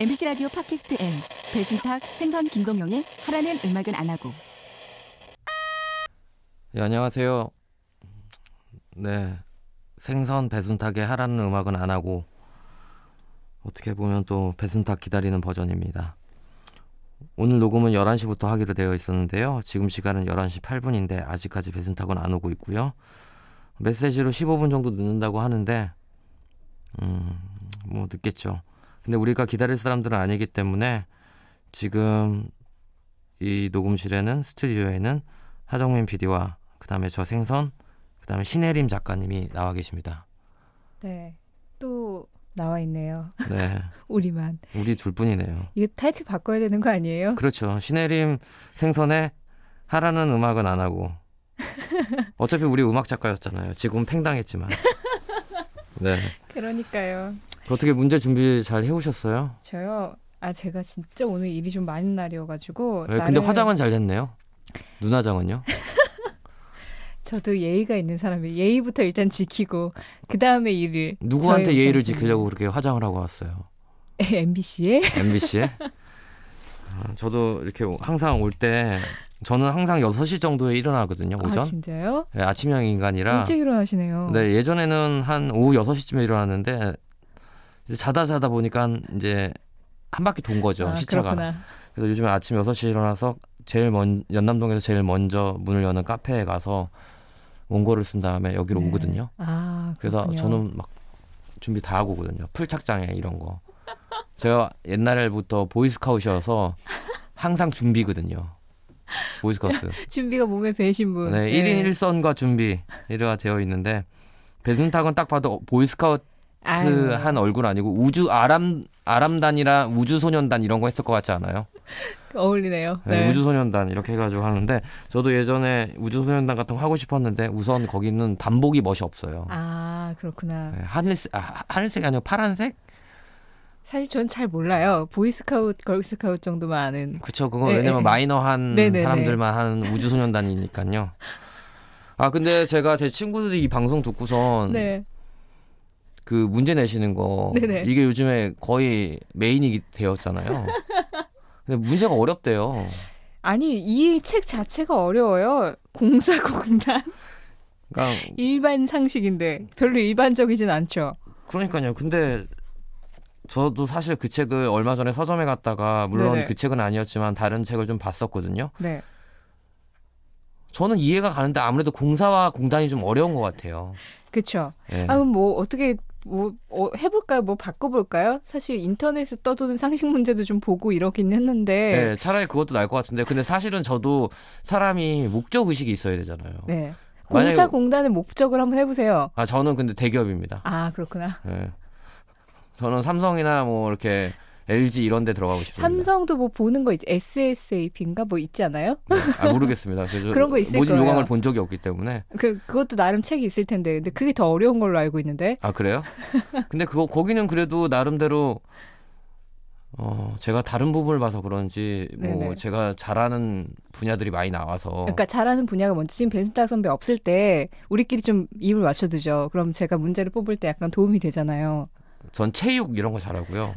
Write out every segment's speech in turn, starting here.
MBC 라디오 팟캐스트 M 배순탁 생선 김동영의 하라는 음악은 안 하고 예, 안녕하세요. 네. 생선 배순탁의 하라는 음악은 안 하고 어떻게 보면 또 배순탁 기다리는 버전입니다. 오늘 녹음은 11시부터 하기로 되어 있었는데요. 지금 시간은 11시 8분인데 아직까지 배순탁은 안 오고 있고요. 메시지로 15분 정도 늦는다고 하는데 음, 뭐 늦겠죠. 근데 우리가 기다릴 사람들은 아니기 때문에 지금 이 녹음실에는 스튜디오에는 하정민 PD와 그다음에 저 생선 그다음에 신혜림 작가님이 나와 계십니다. 네. 또 나와 있네요. 네. 우리만. 우리 둘뿐이네요. 이거 타이틀 바꿔야 되는 거 아니에요? 그렇죠. 신혜림 생선에 하라는 음악은 안 하고 어차피 우리 음악 작가였잖아요. 지금 팽당했지만. 네. 그러니까요. 어떻게 문제 준비 잘 해오셨어요? 저요. 아 제가 진짜 오늘 일이 좀 많은 날이어가지고. 네, 근데 나를- 화장은 잘 됐네요. 눈화장은요? 저도 예의가 있는 사람이 예의부터 일단 지키고 그 다음에 일을. 누구한테 예의를. 지키려고 그렇게 화장을 하고 왔어요? MBC에 MBC에? 아, 저도 이렇게 항상 올 때 저는 항상 6시 정도에 일어나거든요. 오전. 아 진짜요? 네, 아침형 인간이라. 일찍 일어나시네요. 네, 예전에는 한 오후 6시쯤에 일어났는데 자다 자다 보니까 이제 한 바퀴 돈 거죠. 아, 시차가. 그렇구나. 그래서 요즘에 아침 6시에 일어나서 제일 먼 연남동에서 제일 먼저 문을 여는 카페에 가서 원고를 쓴 다음에 여기로 네. 오거든요. 아 그래서. 저는 막 준비 다 하고 오거든요. 풀착장에 이런 거. 제가 옛날부터 보이스카웃이어서 항상 준비거든요. 보이스카우트. 준비가 몸에 배신 분. 네, 1인 1선과 준비 이래가 되어 있는데 배순탁은 딱 봐도 보이스카우트 아유, 한 얼굴 아니고 우주 아람 아람단이라 우주소년단 이런 거 했을 것 같지 않아요? 어울리네요. 네, 네. 우주소년단 이렇게 해가지고 하는데 저도 예전에 우주소년단 같은 거 하고 싶었는데 우선 거기는 단복이 멋이 없어요. 아 그렇구나. 네, 하늘색 아, 하늘색이 아니고 파란색? 사실 전 잘 몰라요. 보이스카웃, 걸스카웃 정도만 아는. 그쵸 그거 네, 왜냐면 네. 마이너한 네네네. 사람들만 하는 우주소년단이니까요. 아 근데 제가 제 친구들이 이 방송 듣고선 네. 그 문제 내시는 거 네네. 이게 요즘에 거의 메인이 되었잖아요. 근데 문제가 어렵대요. 아니 이 책 자체가 어려워요. 공사공단 그러니까 일반 상식인데 별로 일반적이진 않죠. 그러니까요. 근데 저도 사실 그 책을 얼마 전에 서점에 갔다가 물론 네네. 그 책은 아니었지만 다른 책을 좀 봤었거든요. 네. 저는 이해가 가는데 아무래도 공사와 공단이 좀 어려운 것 같아요. 그쵸. 예. 아, 뭐 어떻게 뭐 어, 해볼까요? 뭐 바꿔볼까요? 사실 인터넷에 떠도는 상식 문제도 좀 보고 이러긴 했는데. 예, 차라리 그것도 나을 것 같은데 근데 사실은 저도 사람이 목적 의식이 있어야 되잖아요. 네. 공사공단의 목적을 한번 해보세요. 아 저는 근데 대기업입니다. 아 그렇구나. 예. 저는 삼성이나 뭐 이렇게 LG 이런 데 들어가고 싶습니다. 삼성도 뭐 보는 거 있, SSAP인가 뭐 있지 않아요? 네. 아, 모르겠습니다. 그래서 그런 거 있을 모집 거예요. 요강을 본 적이 없기 때문에. 그 그것도 나름 책이 있을 텐데, 근데 그게 더 어려운 걸로 알고 있는데. 아 그래요? 근데 그거 거기는 그래도 나름대로 어 제가 다른 부분을 봐서 그런지 뭐 네네. 제가 잘하는 분야들이 많이 나와서 그러니까 잘하는 분야가 뭔지 지금 배순탁 선배 없을 때 우리끼리 좀 입을 맞춰두죠. 그럼 제가 문제를 뽑을 때 약간 도움이 되잖아요. 전 체육 이런 거 잘하고요.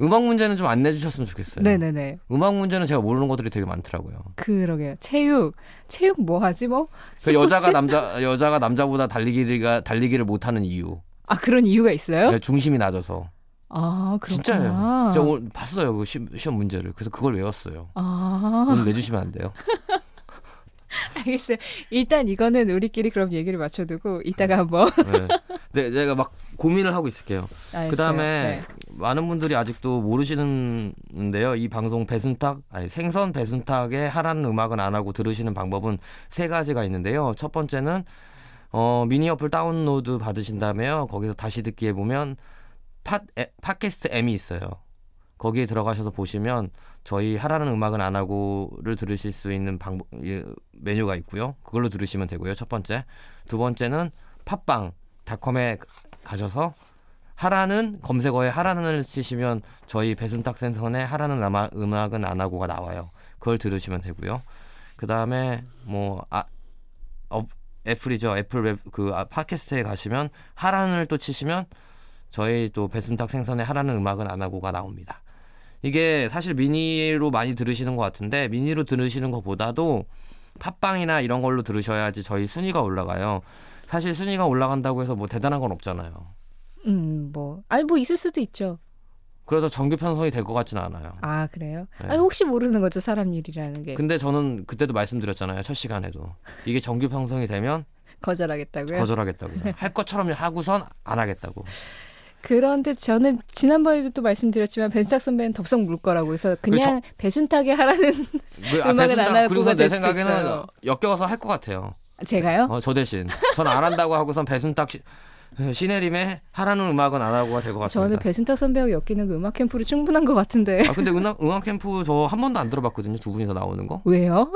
음악 문제는 좀 안 내주셨으면 좋겠어요. 네네네. 음악 문제는 제가 모르는 것들이 되게 많더라고요. 그러게요. 체육, 체육 뭐 하지 뭐? 그 여자가? 남자 여자가 남자보다 달리기가 달리기를 못하는 이유. 아 그런 이유가 있어요? 네, 중심이 낮아서. 아 그렇구나. 진짜예요. 제가 오늘 봤어요 그 시, 시험 문제를. 그래서 그걸 외웠어요. 아 오늘 내주시면 안 돼요? 알겠어요. 일단 이거는 우리끼리 그럼 얘기를 맞춰두고 이따가 한번. 네. 네, 제가 막 고민을 하고 있을게요. 알겠어요. 그 다음에 네. 많은 분들이 아직도 모르시는데요. 이 방송 배순탁, 아니 생선 배순탁의 하라는 음악은 안 하고 들으시는 방법은 세 가지가 있는데요. 첫 번째는 어, 미니 어플 다운로드 받으신 다음에요. 거기서 다시 듣기에 보면 팟, 에, 팟캐스트 M이 있어요. 거기에 들어가셔서 보시면 저희 하라는 음악은 안 하고를 들으실 수 있는 방법 예, 메뉴가 있고요. 그걸로 들으시면 되고요. 첫 번째. 두 번째는 팟빵 닷컴에 가셔서 하라는 검색어에 하라는을 치시면 저희 배순탁 생선의 하라는 아마 음악은 안 하고가 나와요. 그걸 들으시면 되고요. 그 다음에 뭐 아, 어, 애플이죠. 애플 웹, 그 아, 팟캐스트에 가시면 하라는을 또 치시면 저희 또 배순탁 생선에 하라는 음악은 안 하고가 나옵니다. 이게 사실 미니로 많이 들으시는 것 같은데 미니로 들으시는 것보다도 팟빵이나 이런 걸로 들으셔야지 저희 순위가 올라가요. 사실 순위가 올라간다고 해서 뭐 대단한 건 없잖아요. 음, 뭐, 아니, 뭐 있을 수도 있죠. 그래서 정규 편성이 될 것 같지는 않아요. 아, 그래요? 네. 아니, 혹시 모르는 거죠, 사람 일이라는 게. 근데 저는 그때도 말씀드렸잖아요. 첫 시간에도 이게 정규 편성이 되면 거절하겠다고요? 거절하겠다고요. 할 것처럼 하고선 안 하겠다고. 그런데 저는 지난번에도 또 말씀드렸지만 배순탁 선배는 덥석 물 거라고 해서 그냥 배순탁에 하라는 그 음악은 앞에 안 순간 하고가 그래서 내 생각에는 있어요. 엮여서 할 것 같아요. 제가요? 어, 저 대신 저는 안 한다고 하고선 배순탁 시, 시네림의 하라는 음악은 안 하고가 될 것 같습니다. 저는 배순탁 선배하고 엮이는 그 음악 캠프로 충분한 것 같은데 아 근데 음악, 음악 캠프 저 한 번도 안 들어봤거든요. 두 분이서 나오는 거. 왜요?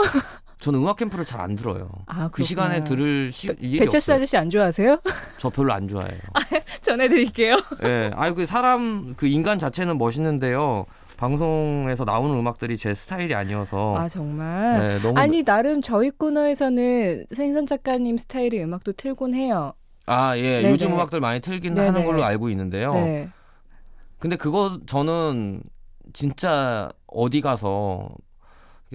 저는 음악 캠프를 잘 안 들어요. 아, 그 시간에 들을 시, 일이 배철수 없어요. 아저씨 안 좋아하세요? 저 별로 안 좋아해요. 전해드릴게요. 예. 아유 그 사람 그 인간 자체는 멋있는데요. 방송에서 나오는 음악들이 제 스타일이 아니어서 아 정말. 네, 너무 아니 나름 저희 코너에서는 생선 작가님 스타일의 음악도 틀곤 해요. 아, 예. 네네. 요즘 음악들 많이 틀긴 네네. 하는 걸로 알고 있는데요. 네. 근데 그거 저는 진짜 어디 가서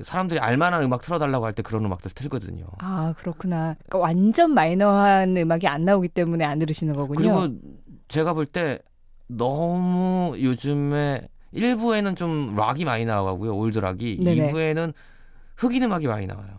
사람들이 알만한 음악 틀어달라고 할 때 그런 음악들 틀거든요. 아 그렇구나. 그러니까 완전 마이너한 음악이 안 나오기 때문에 안 들으시는 거군요. 그리고 제가 볼 때 너무 요즘에 1부에는 좀 락이 많이 나가고요. old rock이. 네네. 2부에는 흑인 음악이 많이 나와요.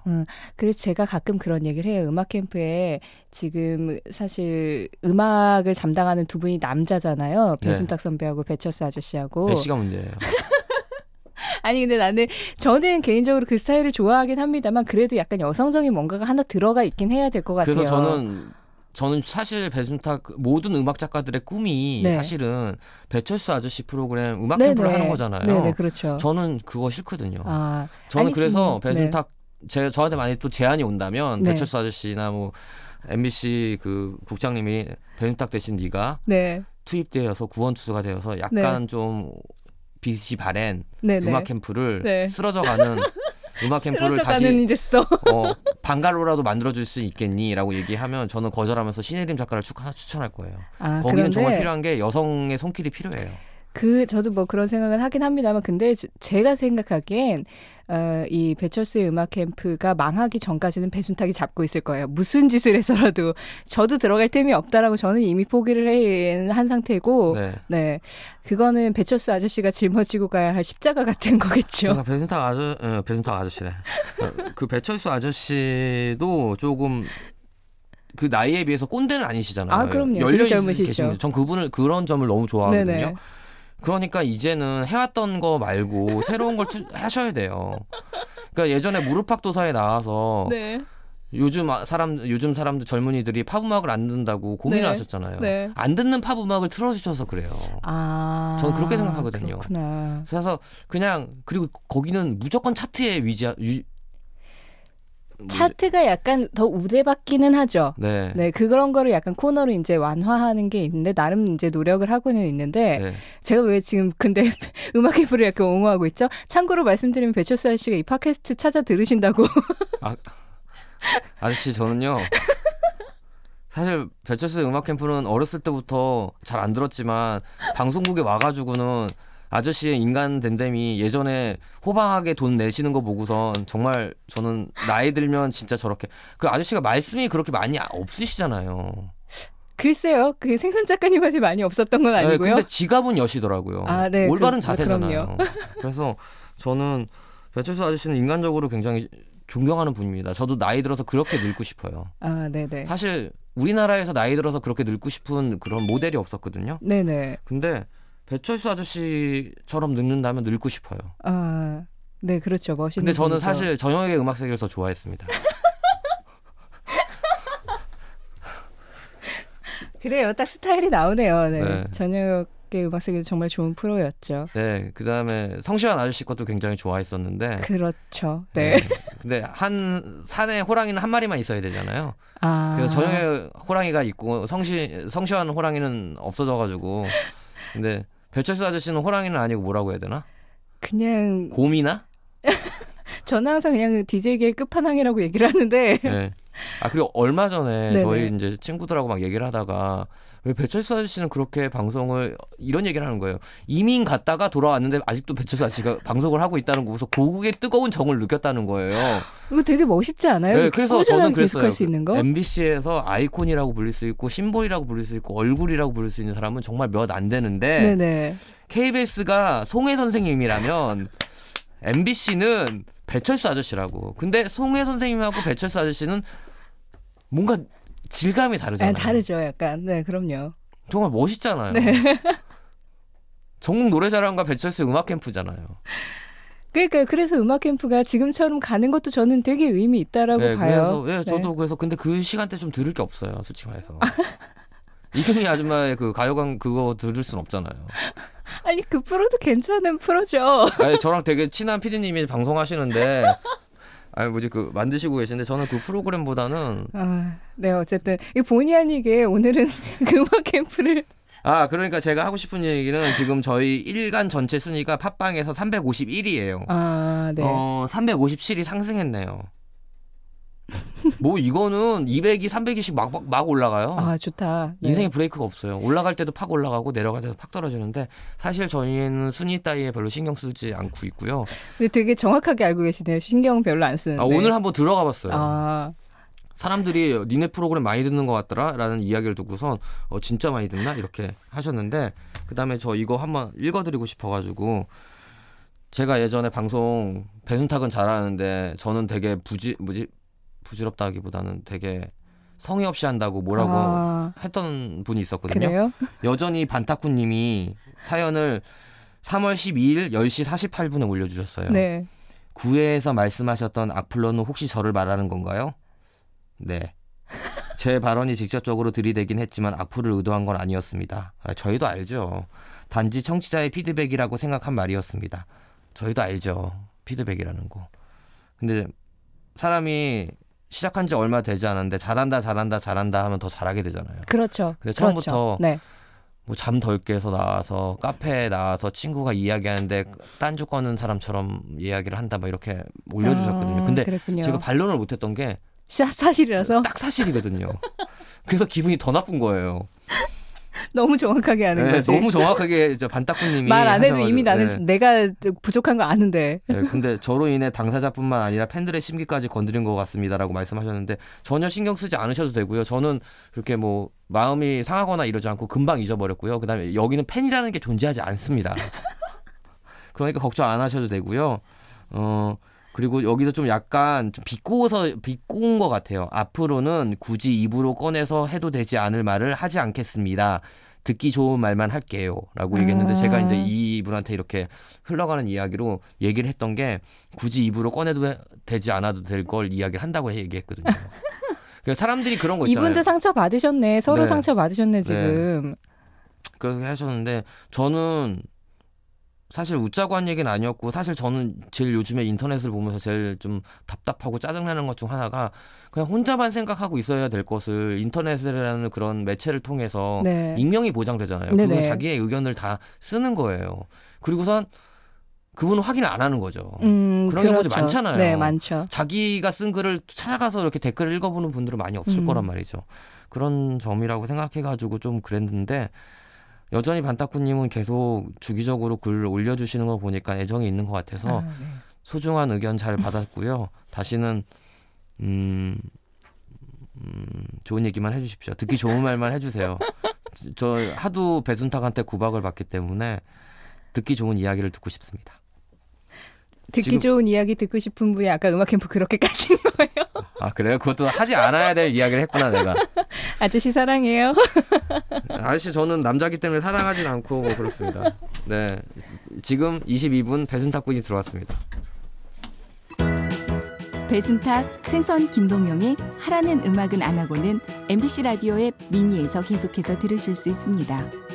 그래서 제가 가끔 그런 얘기를 해요. 음악 캠프에 지금 사실 음악을 담당하는 두 분이 남자잖아요. 네. 배순탁 선배하고 배철수 아저씨하고. 배씨가 문제예요. 아니 근데 나는 저는 개인적으로 그 스타일을 좋아하긴 합니다만 그래도 약간 여성적인 뭔가가 하나 들어가 있긴 해야 될 것 같아요. 그래서 저는 저는 사실 배순탁 모든 음악 작가들의 꿈이 네. 사실은 배철수 아저씨 프로그램 음악 네네. 캠프를 하는 거잖아요. 네네 그렇죠. 저는 그거 싫거든요. 아 저는 아니, 그래서 음, 배순탁 제 저한테 만약 또 제안이 온다면 네. 배철수 아저씨나 뭐 MBC 그 국장님이 배순탁 대신 네가 네. 투입되어서 구원투수가 되어서 약간 좀 빛이 바랜. 음악 캠프를 네. 쓰러져가는 음악 캠프를 다시 이랬어. 어, 방갈로라도 만들어줄 수 있겠니라고 얘기하면 저는 거절하면서 신혜림 작가를 추, 추천할 거예요. 아, 거기는 그런데 정말 필요한 게 여성의 손길이 필요해요. 그 저도 뭐 그런 생각은 하긴 합니다만 근데 저- 제가 생각하기엔 어, 이 배철수의 음악 캠프가 망하기 전까지는 배순탁이 잡고 있을 거예요. 무슨 짓을 해서라도 저도 들어갈 템이 없다라고 저는 이미 포기를 해- 한 상태고 네. 네. 그거는 배철수 아저씨가 짊어지고 가야 할 십자가 같은 거겠죠. 그러니까 배순탁 아저 어, 배순탁 아저씨네. 어, 그 배철수 아저씨도 조금 그 나이에 비해서 꼰대는 아니시잖아요. 아, 그럼요. 열려 있- 젊으시죠. 계십니다. 전 그분을 그런 점을 너무 좋아하거든요. 네네. 그러니까 이제는 해왔던 거 말고 새로운 걸 투- 하셔야 돼요. 그러니까 예전에 무릎팍도사에 나와서 네. 요즘 아- 사람 요즘 사람들 젊은이들이 팝 음악을 안 듣는다고 고민을 네. 하셨잖아요. 네. 안 듣는 팝 음악을 틀어주셔서 그래요. 아. 저는 그렇게 생각하거든요. 그렇구나. 그래서 그냥 그리고 거기는 무조건 차트에 위지? 차트가 약간 더 우대받기는 하죠. 네. 네, 그런 거를 약간 코너로 이제 완화하는 게 있는데 나름 이제 노력을 하고는 있는데 네. 제가 왜 지금 근데 음악 캠프를 약간 옹호하고 있죠? 참고로 말씀드리면 배철수 아저씨가 이 팟캐스트 찾아 들으신다고. 아저씨 저는요. 사실 배철수의 음악 캠프는 어렸을 때부터 잘 안 들었지만 방송국에 와가지고는 아저씨의 인간 댐댐이 예전에 호방하게 돈 내시는 거 보고선 정말 저는 나이 들면 진짜 저렇게 그 아저씨가 말씀이 그렇게 많이 없으시잖아요. 글쎄요, 그 생선 작가님한테 많이 없었던 건 네, 아니고요. 근데 지갑은 여시더라고요. 아, 네, 올바른 그- 자세잖아요. 그래서 저는 배철수 아저씨는 인간적으로 굉장히 존경하는 분입니다. 저도 나이 들어서 그렇게 늙고 싶어요. 아, 네네. 사실 우리나라에서 나이 들어서 그렇게 늙고 싶은 그런 모델이 없었거든요. 네네. 근데 배철수 아저씨처럼 늙는다면 늙고 싶어요. 아, 네, 그렇죠. 멋있는 근데 저는 분이죠. 사실 전형의 음악 세계를 더 좋아했습니다. 그래요. 딱 스타일이 나오네요. 네. 네. 저녁의 음악 세계도 정말 좋은 프로였죠. 네, 그 다음에 성시환 아저씨 것도 굉장히 좋아했었는데. 그렇죠. 네. 근데 한 산에 호랑이는 한 마리만 있어야 되잖아요. 아. 그래서 전형의 호랑이가 있고 성시 성시환 호랑이는 없어져가지고. 근데 배철수 아저씨는 호랑이는 아니고 뭐라고 해야 되나? 그냥 곰이나? 저는 항상 그냥 DJ계의 끝판왕이라고 얘기를 하는데 네. 아 그리고 얼마 전에 네네. 저희 이제 친구들하고 막 얘기를 하다가 왜 배철수 아저씨는 그렇게 방송을 이런 얘기를 하는 거예요. 이민 갔다가 돌아왔는데 아직도 배철수 아저씨가 방송을 하고 있다는 거 보고서 고국의 뜨거운 정을 느꼈다는 거예요. 이거 되게 멋있지 않아요? 네, 그래서 저는 그랬어요. 수 있는 거? MBC에서 아이콘이라고 불릴 수 있고 심볼이라고 불릴 수 있고 얼굴이라고 부를 수 있는 사람은 정말 몇 안 되는데 네네. KBS가 송해 선생님이라면 MBC는 배철수 아저씨라고. 근데 송해 선생님하고 배철수 아저씨는 뭔가 질감이 아, 다르잖아요. 다르죠, 약간. 네, 그럼요. 정말 멋있잖아요. 네. 전국 노래자랑과 배철수 음악 캠프잖아요. 그러니까 그래서 음악 캠프가 지금처럼 가는 것도 저는 되게 의미 있다라고 네, 봐요. 그래서 예, 저도 그래서 근데 그 시간대 좀 들을 게 없어요, 솔직히 말해서. 이승희 아줌마의 그 가요광 그거 들을 순 없잖아요. 아니 그 프로도 괜찮은 프로죠. 아니 저랑 되게 친한 피디님이 방송하시는데 아니 뭐지 그 만드시고 계신데 저는 그 프로그램보다는 아, 네 어쨌든 이 본의 아니게 오늘은 그 음악 캠프를 아 그러니까 제가 하고 싶은 얘기는 지금 저희 일간 전체 순위가 팟빵에서 351이에요. 아, 네. 어 357이 상승했네요. 뭐 이거는 200이 300이씩 막, 막, 막 올라가요. 아, 좋다. 네. 인생에 브레이크가 없어요. 올라갈 때도 팍 올라가고 내려갈 때도 팍 떨어지는데 사실 저희는 순위 따위에 별로 신경 쓰지 않고 있고요. 근데 되게 정확하게 알고 계시네요. 신경 별로 안 쓰는데. 아, 오늘 한번 들어가 봤어요. 아, 사람들이 니네 프로그램 많이 듣는 것 같더라 라는 이야기를 듣고선 어, 진짜 많이 듣나 이렇게 하셨는데 그 다음에 저 이거 한번 읽어드리고 싶어가지고 제가 예전에 방송 배순탁은 잘하는데 저는 되게 부지 뭐지 부질없다기보다는 되게 성의 없이 한다고 뭐라고 아, 했던 분이 있었거든요. 그래요? 여전히 반타쿠님이 사연을 3월 12일 10시 48분에 올려주셨어요. 네. 9회에서 말씀하셨던 악플러는 혹시 저를 말하는 건가요? 네. 제 발언이 직접적으로 들이대긴 했지만 악플을 의도한 건 아니었습니다. 아, 저희도 알죠. 단지 청취자의 피드백이라고 생각한 말이었습니다. 저희도 알죠. 피드백이라는 거. 근데 사람이 시작한 지 얼마 되지 않았는데 잘한다 잘한다 잘한다 하면 더 잘하게 되잖아요. 그렇죠. 근데 처음부터 그렇죠. 네. 뭐잠 덜 깨서 나와서 카페에 나와서 친구가 이야기하는데 딴주 꺼는 사람처럼 이야기를 한다 막 이렇게 올려주셨거든요. 아, 근데 그랬군요. 제가 반론을 못했던 게딱 사, 사실이라서 사실이거든요. 그래서 기분이 더 나쁜 거예요. 너무 정확하게 하는 네, 거지. 너무 정확하게 이제 반딱꾸님이 말 안 해도 이미 나는 네. 내가 부족한 거 아는데. 네, 근데 저로 인해 당사자뿐만 아니라 팬들의 심기까지 건드린 것 같습니다라고 말씀하셨는데 전혀 신경 쓰지 않으셔도 되고요. 저는 그렇게 뭐 마음이 상하거나 이러지 않고 금방 잊어버렸고요. 그다음에 여기는 팬이라는 게 존재하지 않습니다. 그러니까 걱정 안 하셔도 되고요. 어 그리고 여기서 좀 약간 좀 비꼬서 비꼬은 것 같아요. 앞으로는 굳이 입으로 꺼내서 해도 되지 않을 말을 하지 않겠습니다. 듣기 좋은 말만 할게요 라고 얘기했는데 아. 제가 이제 이분한테 이렇게 흘러가는 이야기로 얘기를 했던 게 굳이 입으로 꺼내도 되지 않아도 될 걸 이야기를 한다고 얘기했거든요. 그러니까 사람들이 그런 거 있잖아요. 이분도 상처 받으셨네. 서로 네. 상처 받으셨네 지금. 그렇게 하셨는데 저는 사실 웃자고 한 얘기는 아니었고 사실 저는 제일 요즘에 인터넷을 보면서 제일 좀 답답하고 짜증나는 것 중 하나가 그냥 혼자만 생각하고 있어야 될 것을 인터넷이라는 그런 매체를 통해서 네. 익명이 보장되잖아요. 네네. 그건 자기의 의견을 다 쓰는 거예요. 그리고선 그분은 확인을 안 하는 거죠. 음, 그런 경우도 그렇죠. 많잖아요. 네, 많죠. 자기가 쓴 글을 찾아가서 이렇게 댓글을 읽어보는 분들은 많이 없을 음. 거란 말이죠. 그런 점이라고 생각해가지고 좀 그랬는데 여전히 반타쿠님은 계속 주기적으로 글 올려주시는 거 보니까 애정이 있는 것 같아서 아, 네. 소중한 의견 잘 받았고요. 다시는 음, 음, 좋은 얘기만 해주십시오. 듣기 좋은 말만 해주세요. 저 하도 배순탁한테 구박을 받기 때문에 듣기 좋은 이야기를 듣고 싶습니다. 듣기 지금- 좋은 이야기 듣고 싶은 분이 아까 음악 캠프 그렇게 까신 거예요. 아 그래요? 그것도 하지 않아야 될 이야기를 했구나 내가. 아저씨 사랑해요. 아저씨 저는 남자기 때문에 사랑하진 않고 뭐 그렇습니다. 네, 지금 22분 배순탁 군이 들어왔습니다. 배순탁, 생선 김동영의 하라는 음악은 안 하고는 MBC 라디오의 미니에서 계속해서 들으실 수 있습니다.